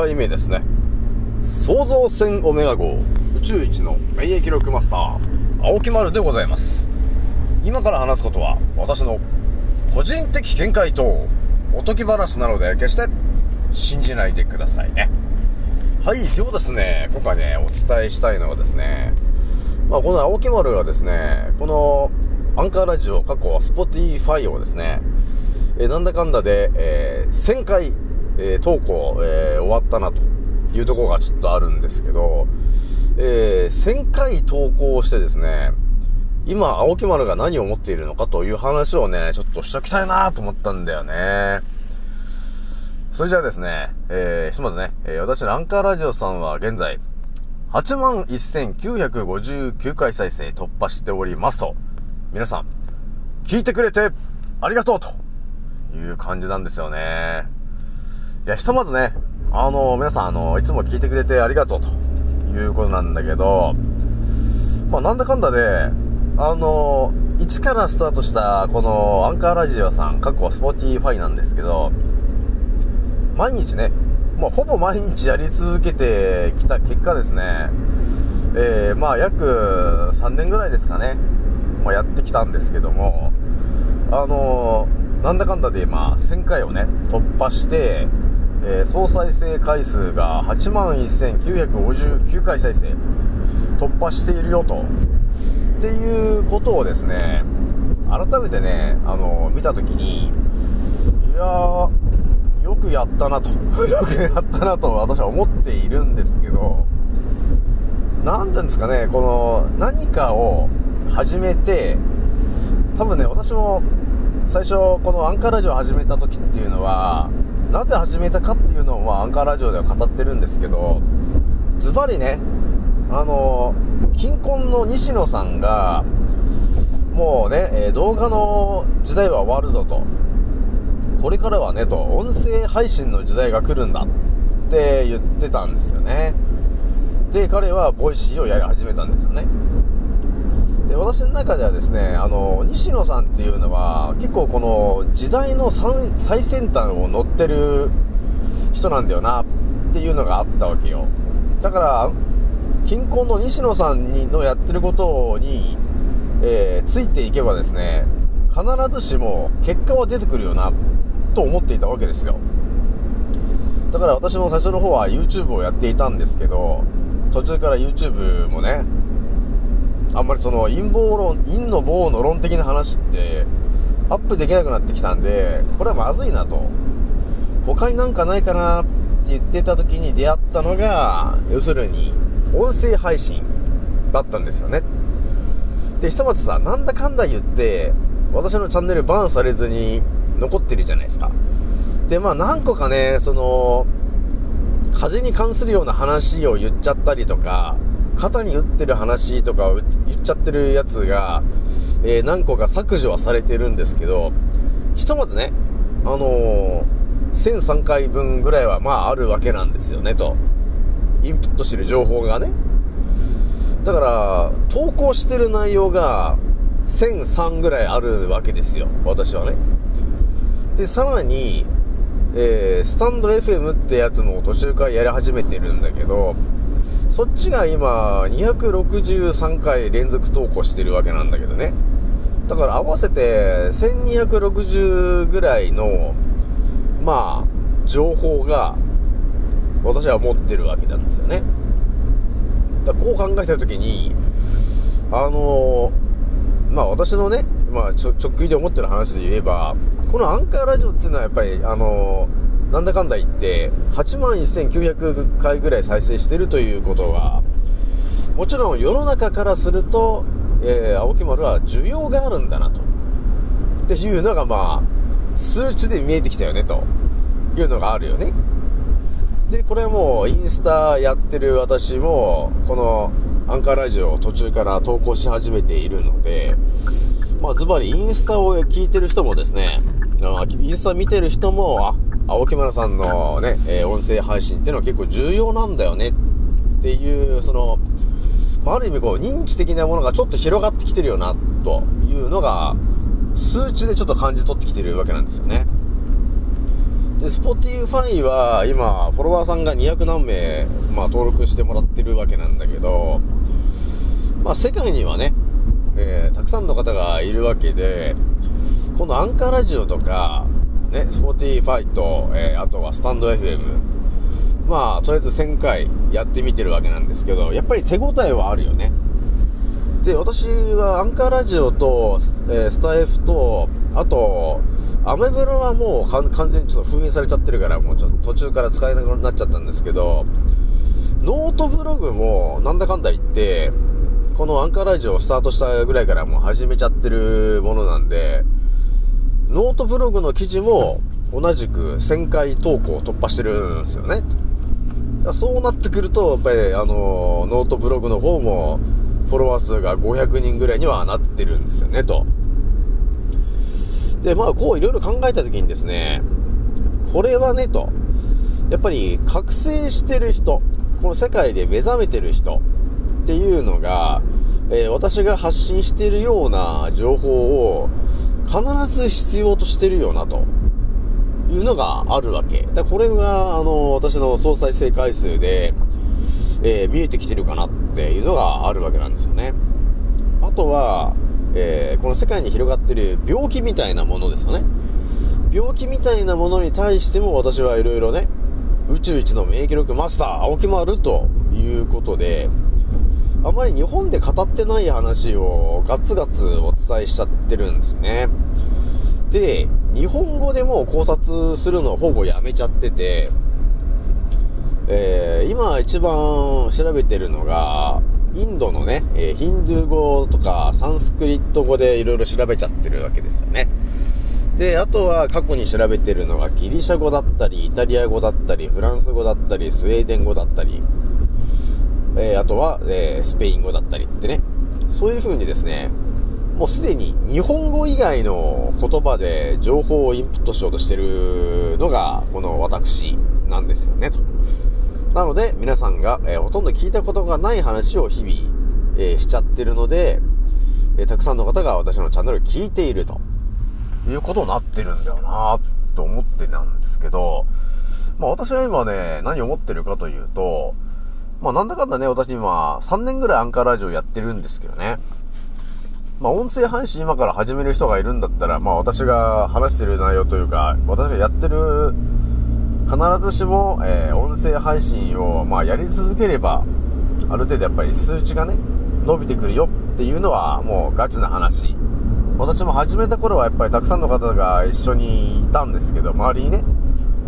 回目ですね。創造船オメガ号。宇宙一の免疫力マスター。青木丸でございます。今から話すことは私の個人的見解とおとぎ話なので決して信じないでくださいね。はい今日ですね今回ねお伝えしたいのはですねまあこの青木丸がですねこのアンカーラジオ過去はスポティファイをですねえ、なんだかんだで、えー、1000回、えー、投稿、え終わったなというところがちょっとあるんですけど、えー1000回投稿してですね、今、青木丸が何を持っているのかという話をね、ちょっとしときたいなと思ったんだよね。それじゃあですね、えー、ひとまずね、えー、私のアンカーラジオさんは現在、81,959回再生突破しておりますと、皆さん、聞いてくれてありがとうという感じなんですよね。いや、ひとまずね、あの、皆さん、あの、いつも聞いてくれてありがとうということなんだけど、まあ、なんだかんだで、あの、1からスタートしたこのアンカーラジオさん、過去スポティファイなんですけど、毎日ね、もうほぼ毎日やり続けてきた結果ですね、えー、まあ約3年ぐらいですかね、まあ、やってきたんですけども、あのなんだかんだで今、1000回をね、突破して、えー、総再生回数が8万1959回再生、突破しているよと。っていうことをですね、改めてね、あの、見たときに、いやー、よくやったなと。よくやったなと私は思っているんですけど、なんていうんですかね、この、何かを始めて、多分ね、私も最初このアンカーラジオを始めた時っていうのはなぜ始めたかっていうのを、ま、アンカーラジオでは語ってるんですけどズバリねあの金婚の西野さんがもうね、え動画の時代は終わるぞと。これからはねと音声配信の時代が来るんだって言ってたんですよね。で彼はボイシーをやり始めたんですよね。で私の中ではですねあの西野さんっていうのは結構この時代の最先端を乗ってる人なんだよなっていうのがあったわけよ。だからキンコンの西野さんにのやってることに、えー、ついていけばですね必ずしも結果は出てくるよなと思っていたわけですよ。だから私も最初の方は YouTube をやっていたんですけど途中から YouTube もねあんまりその陰謀論、陰の棒の論的な話ってアップできなくなってきたんで、これはまずいなと。他になんかないかなって言ってた時に出会ったのが、要するに音声配信だったんですよね。で、ひとまずさ、なんだかんだ言って、私のチャンネルバンされずに残ってるじゃないですか。で、まあ何個かね、その、風に関するような話を言っちゃったりとか、肩に打ってる話とか言っちゃってるやつが、えー、何個か削除はされてるんですけど、ひとまずね、あのー、1003回分ぐらいはまああるわけなんですよね、と。インプットしてる情報がね。だから、投稿してる内容が1003ぐらいあるわけですよ、私はね。で、さらに、えー、スタンド FM ってやつも途中からやり始めてるんだけど、そっちが今、263回連続投稿してるわけなんだけどね。だから合わせて1260ぐらいの、まあ、情報が私は持ってるわけなんですよね。だこう考えたときに、あの、まあ私のね、まあちょ直球で思ってる話で言えば、このアンカーラジオっていうのはやっぱり、あのーなんだかんだ言って、8万1900回ぐらい再生してるということは、もちろん世の中からすると、えー、青木丸は需要があるんだなと。っていうのがまあ、数値で見えてきたよね、というのがあるよね。で、これもうインスタやってる私も、このアンカーラジオを途中から投稿し始めているので、まあ、ズバリインスタを聞いてる人もですね、インスタ見てる人も、あ、青木村さんのね、えー、音声配信っていうのは結構重要なんだよねっていう、その、まあ、ある意味こう、認知的なものがちょっと広がってきてるよな、というのが、数値でちょっと感じ取ってきてるわけなんですよね。で、Spotify は今、フォロワーさんが200何名、まあ、登録してもらってるわけなんだけど、まあ、世界にはね、えー、たくさんの方がいるわけで、このアンカーラジオとか、ね、Spotify と、えー、あとはスタンド FM、まあ、とりあえず1000回やってみてるわけなんですけど、やっぱり手応えはあるよね。で、私はアンカーラジオと、えー、スタイフと、あと、アメブロはもう完全にちょっと封印されちゃってるから、もうちょっと途中から使えなくなっちゃったんですけど、ノートブログもなんだかんだ言って、このアンカーラジオをスタートしたぐらいからもう始めちゃってるものなんで、ノートブログの記事も同じく1000回投稿を突破してるんですよね。そうなってくると、やっぱりあの、ノートブログの方もフォロワー数が500人ぐらいにはなってるんですよね、と。で、まあ、こういろいろ考えたときにですね、これはね、と。やっぱり覚醒してる人、この世界で目覚めてる人っていうのが、えー、私が発信してるような情報を必ず必要としてるよな、というのがあるわけ。だこれが、あの、私の総再生回数で、えー、見えてきてるかなっていうのがあるわけなんですよね。あとは、えー、この世界に広がってる病気みたいなものですよね。病気みたいなものに対しても私はいろいろね、宇宙一の免疫力マスター、青木丸ということで、あまり日本で語ってない話をガツガツお伝えしちゃってるんですね。で、日本語でも考察するのをほぼやめちゃってて、えー、今一番調べてるのが、インドのね、え、ヒンドゥー語とかサンスクリット語でいろいろ調べちゃってるわけですよね。で、あとは過去に調べてるのがギリシャ語だったり、イタリア語だったり、フランス語だったり、スウェーデン語だったり、えー、あとは、えー、スペイン語だったりってね、そういう風にですね、もうすでに日本語以外の言葉で情報をインプットしようとしてるのが、この私なんですよね、と。なので、皆さんが、えー、ほとんど聞いたことがない話を日々、えー、しちゃってるので、えー、たくさんの方が私のチャンネルを聞いているということになってるんだよなと思ってなんですけど、まあ私は今ね、何を思ってるかというと、まあなんだかんだね、私今3年ぐらいアンカーラジオやってるんですけどね。まあ音声配信今から始める人がいるんだったら、まあ私が話してる内容というか、私がやってる必ずしも、えー、音声配信を、まあ、やり続ければ、ある程度やっぱり数値がね、伸びてくるよっていうのはもうガチな話。私も始めた頃はやっぱりたくさんの方が一緒にいたんですけど、周りにね、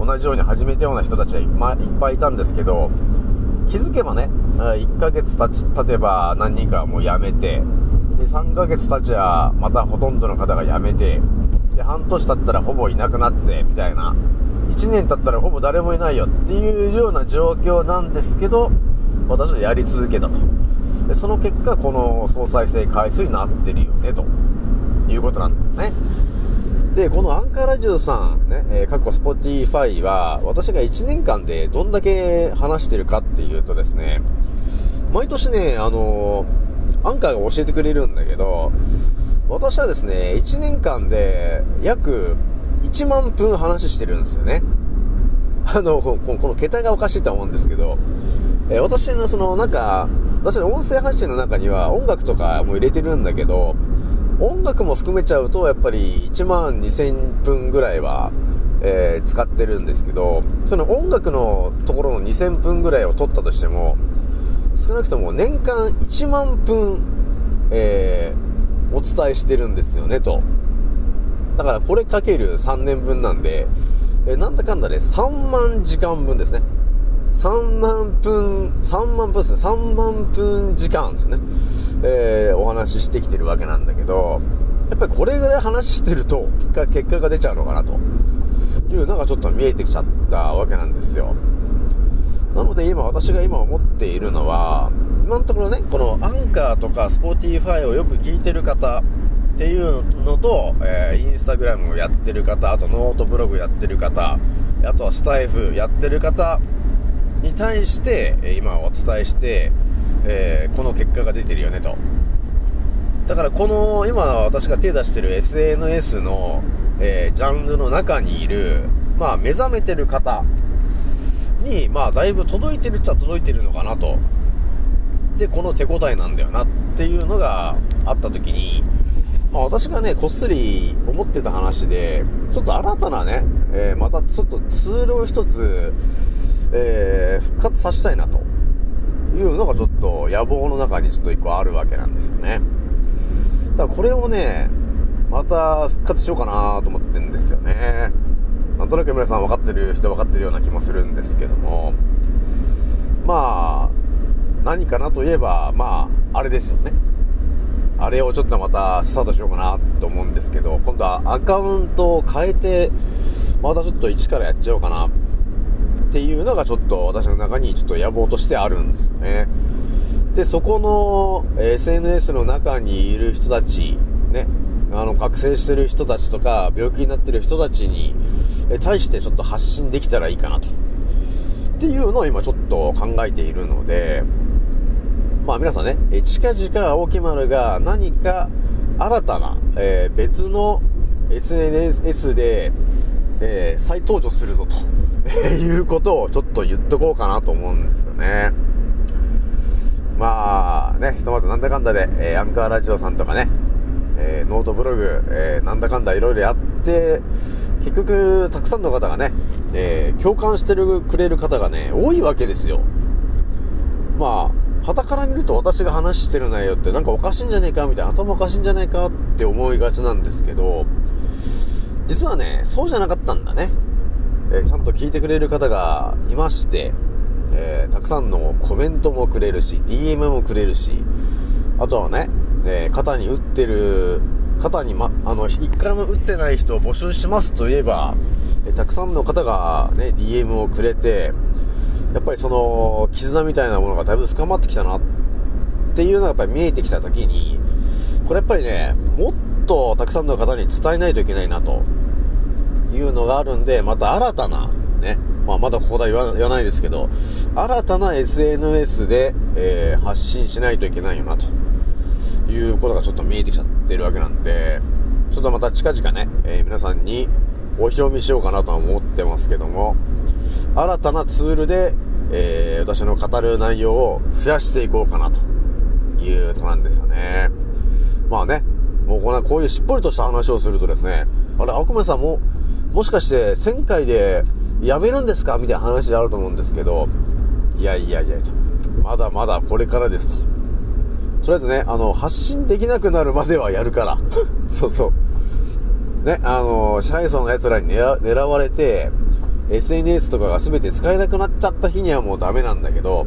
同じように始めたような人たちはいっぱいいっぱいいたんですけど、気づけばね、1ヶ月経ち、経てば何人かはもう辞めて、で、3ヶ月経ちゃまたほとんどの方が辞めて、で、半年経ったらほぼいなくなって、みたいな。1年経ったらほぼ誰もいないよっていうような状況なんですけど、私はやり続けたと。でその結果、この総再生回数になってるよね、ということなんですよね。で、このアンカーラジオさん、ね、えー、過去 Spotify は、私が1年間でどんだけ話してるかっていうとですね、毎年ね、あのー、アンカーが教えてくれるんだけど、私はですね、1年間で約1万分話してるんですよね。あの、この桁がおかしいと思うんですけど、えー、私のその、なんか、私の音声配信の中には音楽とかも入れてるんだけど、音楽も含めちゃうと、やっぱり1万2000分ぐらいは、えー、使ってるんですけど、その音楽のところの2000分ぐらいを取ったとしても、少なくとも年間1万分、えー、お伝えしてるんですよね、と。だからこれかける3年分なんで、えなんだかんだで、ね、3万時間分ですね。3万分、3万分ですね。3万分時間ですね。えー、お話ししてきてるわけなんだけど、やっぱりこれぐらい話してると、結果が出ちゃうのかなというのがちょっと見えてきちゃったわけなんですよ。なので今、私が今思っているのは、今のところね、このアンカーとかスポーティファイをよく聞いてる方、っていうのと、えー、インスタグラムをやってる方、あとノートブログやってる方、あとはスタイフやってる方に対して、今お伝えして、えー、この結果が出てるよねと。だからこの、今私が手出してる SNS の、えー、ジャンルの中にいる、まあ、目覚めてる方に、まあ、だいぶ届いてるっちゃ届いてるのかなと。で、この手応えなんだよなっていうのがあった時に、まあ、私がね、こっそり思ってた話で、ちょっと新たなね、えー、またちょっとツールを一つ、えー、復活させたいなというのがちょっと野望の中にちょっと一個あるわけなんですよね。だからこれをね、また復活しようかなと思ってんですよね。なんとなく皆さん分かってる人分かってるような気もするんですけども、まあ、何かなといえば、まあ、あれですよね。あれをちょっとまたスタートしようかなと思うんですけど、今度はアカウントを変えて、またちょっと一からやっちゃおうかなっていうのがちょっと私の中にちょっと野望としてあるんですよね。で、そこの SNS の中にいる人たち、ね、あの、覚醒してる人たちとか、病気になってる人たちに対してちょっと発信できたらいいかなと。っていうのを今ちょっと考えているので、まあ皆さんね、え近々青木丸が何か新たな、えー、別の SNS で、えー、再登場するぞと、いうことをちょっと言っとこうかなと思うんですよね。まあね、ひとまずなんだかんだで、えー、アンカーラジオさんとかね、えー、ノートブログ、えー、なんだかんだいろいろやって、結局、たくさんの方がね、え共感してるくれる方がね、多いわけですよ。まあ、旗から見ると私が話してる内容ってなんかおかしいんじゃねえかみたいな、頭おかしいんじゃねえかって思いがちなんですけど、実はね、そうじゃなかったんだね。え、ちゃんと聞いてくれる方がいまして、えー、たくさんのコメントもくれるし、DM もくれるし、あとはね、えー、肩に打ってる、肩にま、あの、一回も打ってない人を募集しますといえば、えたくさんの方がね、DM をくれて、やっぱりその、絆みたいなものがだいぶ深まってきたなっていうのがやっぱり見えてきた時に、これやっぱりね、もっとたくさんの方に伝えないといけないなと。いうのがあるんで、また新たな、ね、まあまだここでは言わないですけど、新たな SNS で、えー、発信しないといけないよなということがちょっと見えてきちゃってるわけなんで、ちょっとまた近々ね、えー、皆さんにお披露目しようかなとは思ってますけども、新たなツールで、えー、私の語る内容を増やしていこうかなというとこなんですよね。まあね、もうこのこういうしっぽりとした話をするとですね、あれ、悪魔さんも、もしかして1000回でやめるんですか？みたいな話であると思うんですけど、いやいやいやと、まだまだこれからですと。とりあえずね、あの、発信できなくなるまではやるから。そうそう。ね、あの、支配層の奴らに狙われて、SNS とかが全て使えなくなっちゃった日にはもうダメなんだけど、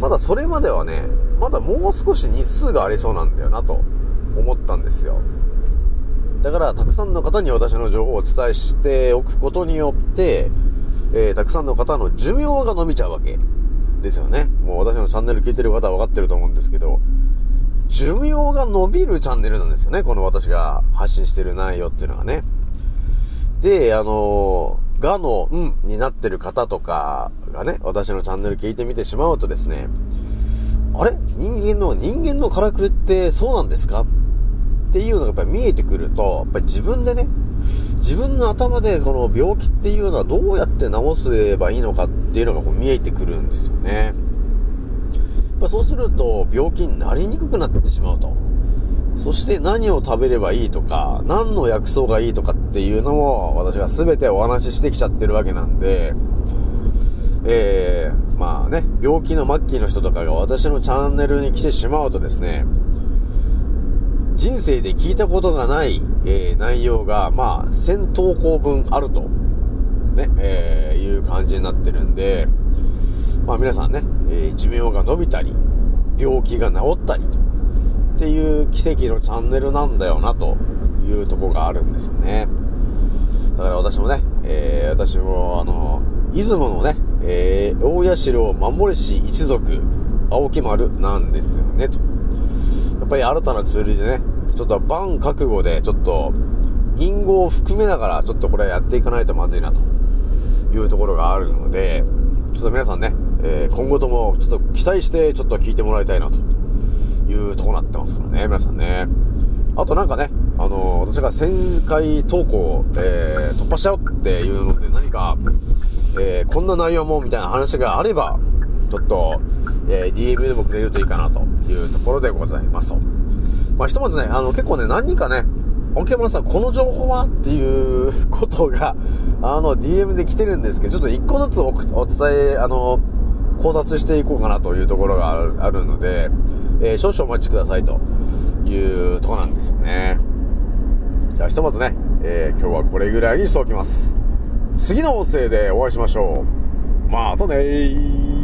ただそれまではね、まだもう少し日数がありそうなんだよなと思ったんですよ。だから、たくさんの方に私の情報をお伝えしておくことによって、えー、たくさんの方の寿命が伸びちゃうわけですよね。もう私のチャンネル聞いてる方は分かってると思うんですけど、寿命が伸びるチャンネルなんですよね。この私が発信してる内容っていうのがね。で、あのーがの、うんになってる方とかがね、私のチャンネル聞いてみてしまうとですね、あれ？人間の、人間のからくりってそうなんですか？っていうのがやっぱり見えてくると、やっぱり自分でね、自分の頭でこの病気っていうのはどうやって治せばいいのかっていうのがこう見えてくるんですよね。やっそうすると病気になりにくくなってしまうと。そして何を食べればいいとか、何の薬草がいいとかっていうのも私が全てお話ししてきちゃってるわけなんで、えー、まあね、病気の末期の人とかが私のチャンネルに来てしまうとですね、人生で聞いたことがない、えー、内容が、まあ、1000投稿分あると、ね、えー、いう感じになってるんで、まあ皆さんね、えー、寿命が伸びたり、病気が治ったりと、っていう奇跡のチャンネルなんだよなというとこがあるんですよね。だから私もね、えー、私もあの、出雲のね、えー、大社を守りし一族、青木丸なんですよね、と。っぱり新たなツールでね、ちょっとバン覚悟で、ちょっと、隠語を含めながら、ちょっとこれやっていかないとまずいな、というところがあるので、ちょっと皆さんね、えー、今後ともちょっと期待して、ちょっと聞いてもらいたいなというとこになってますからね、皆さんね。あとなんかね、あの、私が1000回投稿、えー、突破しちゃうっていうので何か、え、こんな内容もみたいな話があれば、ちょっと、えー、DM でもくれるといいかなというところでございますと。まあ、ひとまずね、あの、結構ね、何人かね、ケーさん、この情報はっていうことが、あの、DM で来てるんですけど、ちょっと一個ずつお伝え、あの、考察していこうかなというところがあるので、えー、少々お待ちくださいというとこなんですよね。じゃあひとまずね、えー、今日はこれぐらいにしておきます。次の音声でお会いしましょう。またねー。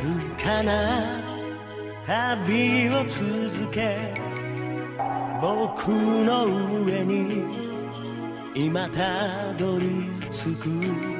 るかな？旅を続け僕の上に今たどり着く。